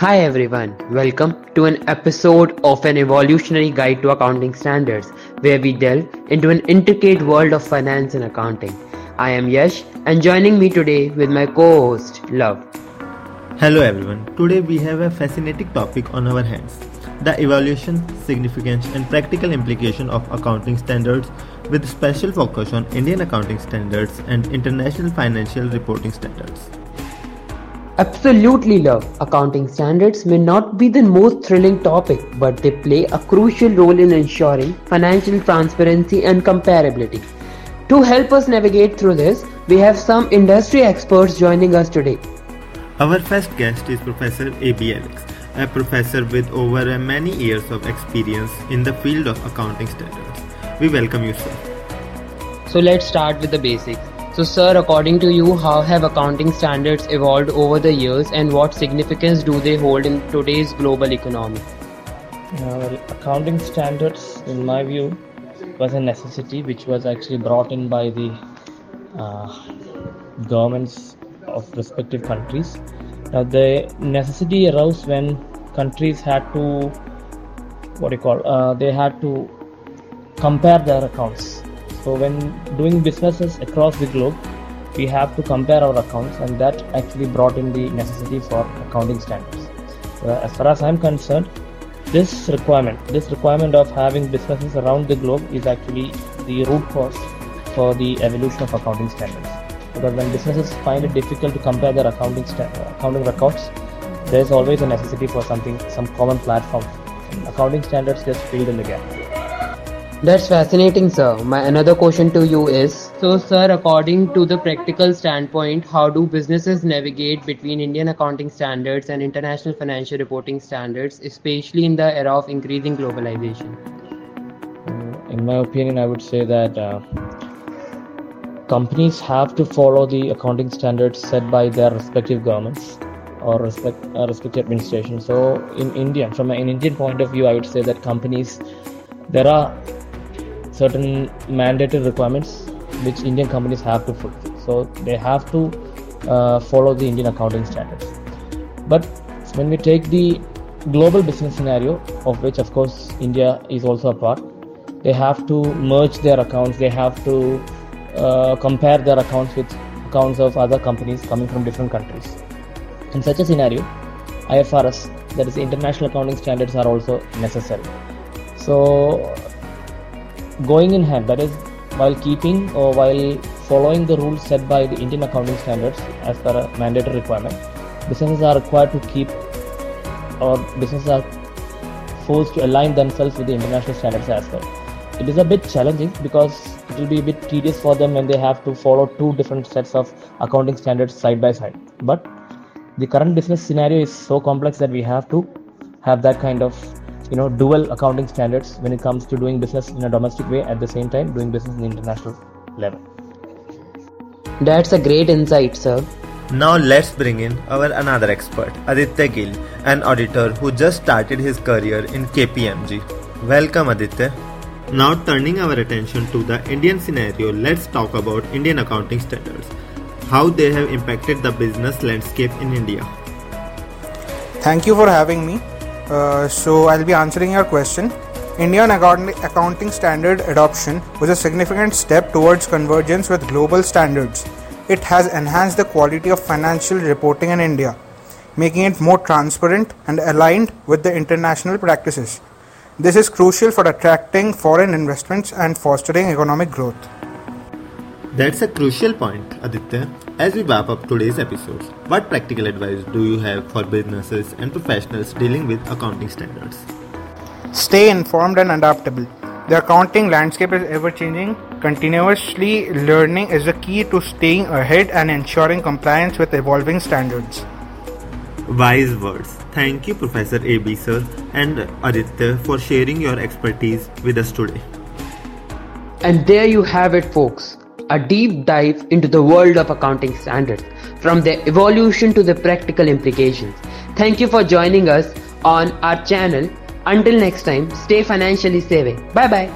Hi everyone, welcome to an episode of an evolutionary guide to accounting standards where we delve into an intricate world of finance and accounting. I am Yash and joining me today with my co-host Luv. Hello everyone. Today we have a fascinating topic on our hands. The evaluation, significance and practical implication of accounting standards with special focus on Indian accounting standards and international financial reporting standards. Absolutely Luv. Accounting standards may not be the most thrilling topic, but they play a crucial role in ensuring financial transparency and comparability. To help us navigate through this, we have some industry experts joining us today. Our first guest is Professor Aby Alex, a professor with over many years of experience in the field of accounting standards. We welcome you, sir. So let's start with the basics. So, sir, according to you, how have accounting standards evolved over the years and what significance do they hold in today's global economy? Uh, well, accounting standards, in my view, was a necessity which was actually brought in by the uh, governments of respective countries. Now, the necessity arose when countries had to, what do you call, uh, they had to compare their accounts so when doing businesses across the globe, we have to compare our accounts, and that actually brought in the necessity for accounting standards. Uh, as far as I'm concerned, this requirement, this requirement of having businesses around the globe is actually the root cause for the evolution of accounting standards. Because when businesses find it difficult to compare their accounting sta- accounting records, there's always a necessity for something, some common platform. Accounting standards just filled in the gap. That's fascinating, sir. My another question to you is So, sir, according to the practical standpoint, how do businesses navigate between Indian accounting standards and international financial reporting standards, especially in the era of increasing globalization? Uh, in my opinion, I would say that uh, companies have to follow the accounting standards set by their respective governments or respect, uh, respective administration. So, in India, from an Indian point of view, I would say that companies there are certain mandatory requirements which Indian companies have to fulfill. So they have to uh, follow the Indian accounting standards. But when we take the global business scenario, of which of course India is also a part, they have to merge their accounts. They have to uh, compare their accounts with accounts of other companies coming from different countries. In such a scenario, IFRS, that is, international accounting standards, are also necessary. So going in hand that is while keeping or while following the rules set by the indian accounting standards as per a mandatory requirement businesses are required to keep or businesses are forced to align themselves with the international standards as well. It is a bit challenging because it will be a bit tedious for them when they have to follow two different sets of accounting standards side by side. But the current business scenario is so complex that we have to have that kind of you know dual accounting standards when it comes to doing business in a domestic way at the same time doing business in the international level. That's a great insight sir. Now let's bring in our another expert aditya gill an auditor who just started his career in kpmg welcome aditya. Now turning our attention to the indian scenario let's talk about indian accounting standards. How they have impacted the business landscape in india. Thank you for having me uh, so I'll be answering your question. Indian accounting standard adoption was a significant step towards convergence with global standards. It has enhanced the quality of financial reporting in India, making it more transparent and aligned with the international practices. This is crucial for attracting foreign investments and fostering economic growth. That's a crucial point, Aditya. As we wrap up today's episode, what practical advice do you have for businesses and professionals dealing with accounting standards? Stay informed and adaptable. The accounting landscape is ever changing. Continuously learning is the key to staying ahead and ensuring compliance with evolving standards. Wise words. Thank you, Professor Aby Sir and Aditya, for sharing your expertise with us today. And there you have it, folks a deep dive into the world of accounting standards, from their evolution to the practical implications. Thank you for joining us on our channel. Until next time, stay financially saving. Bye bye.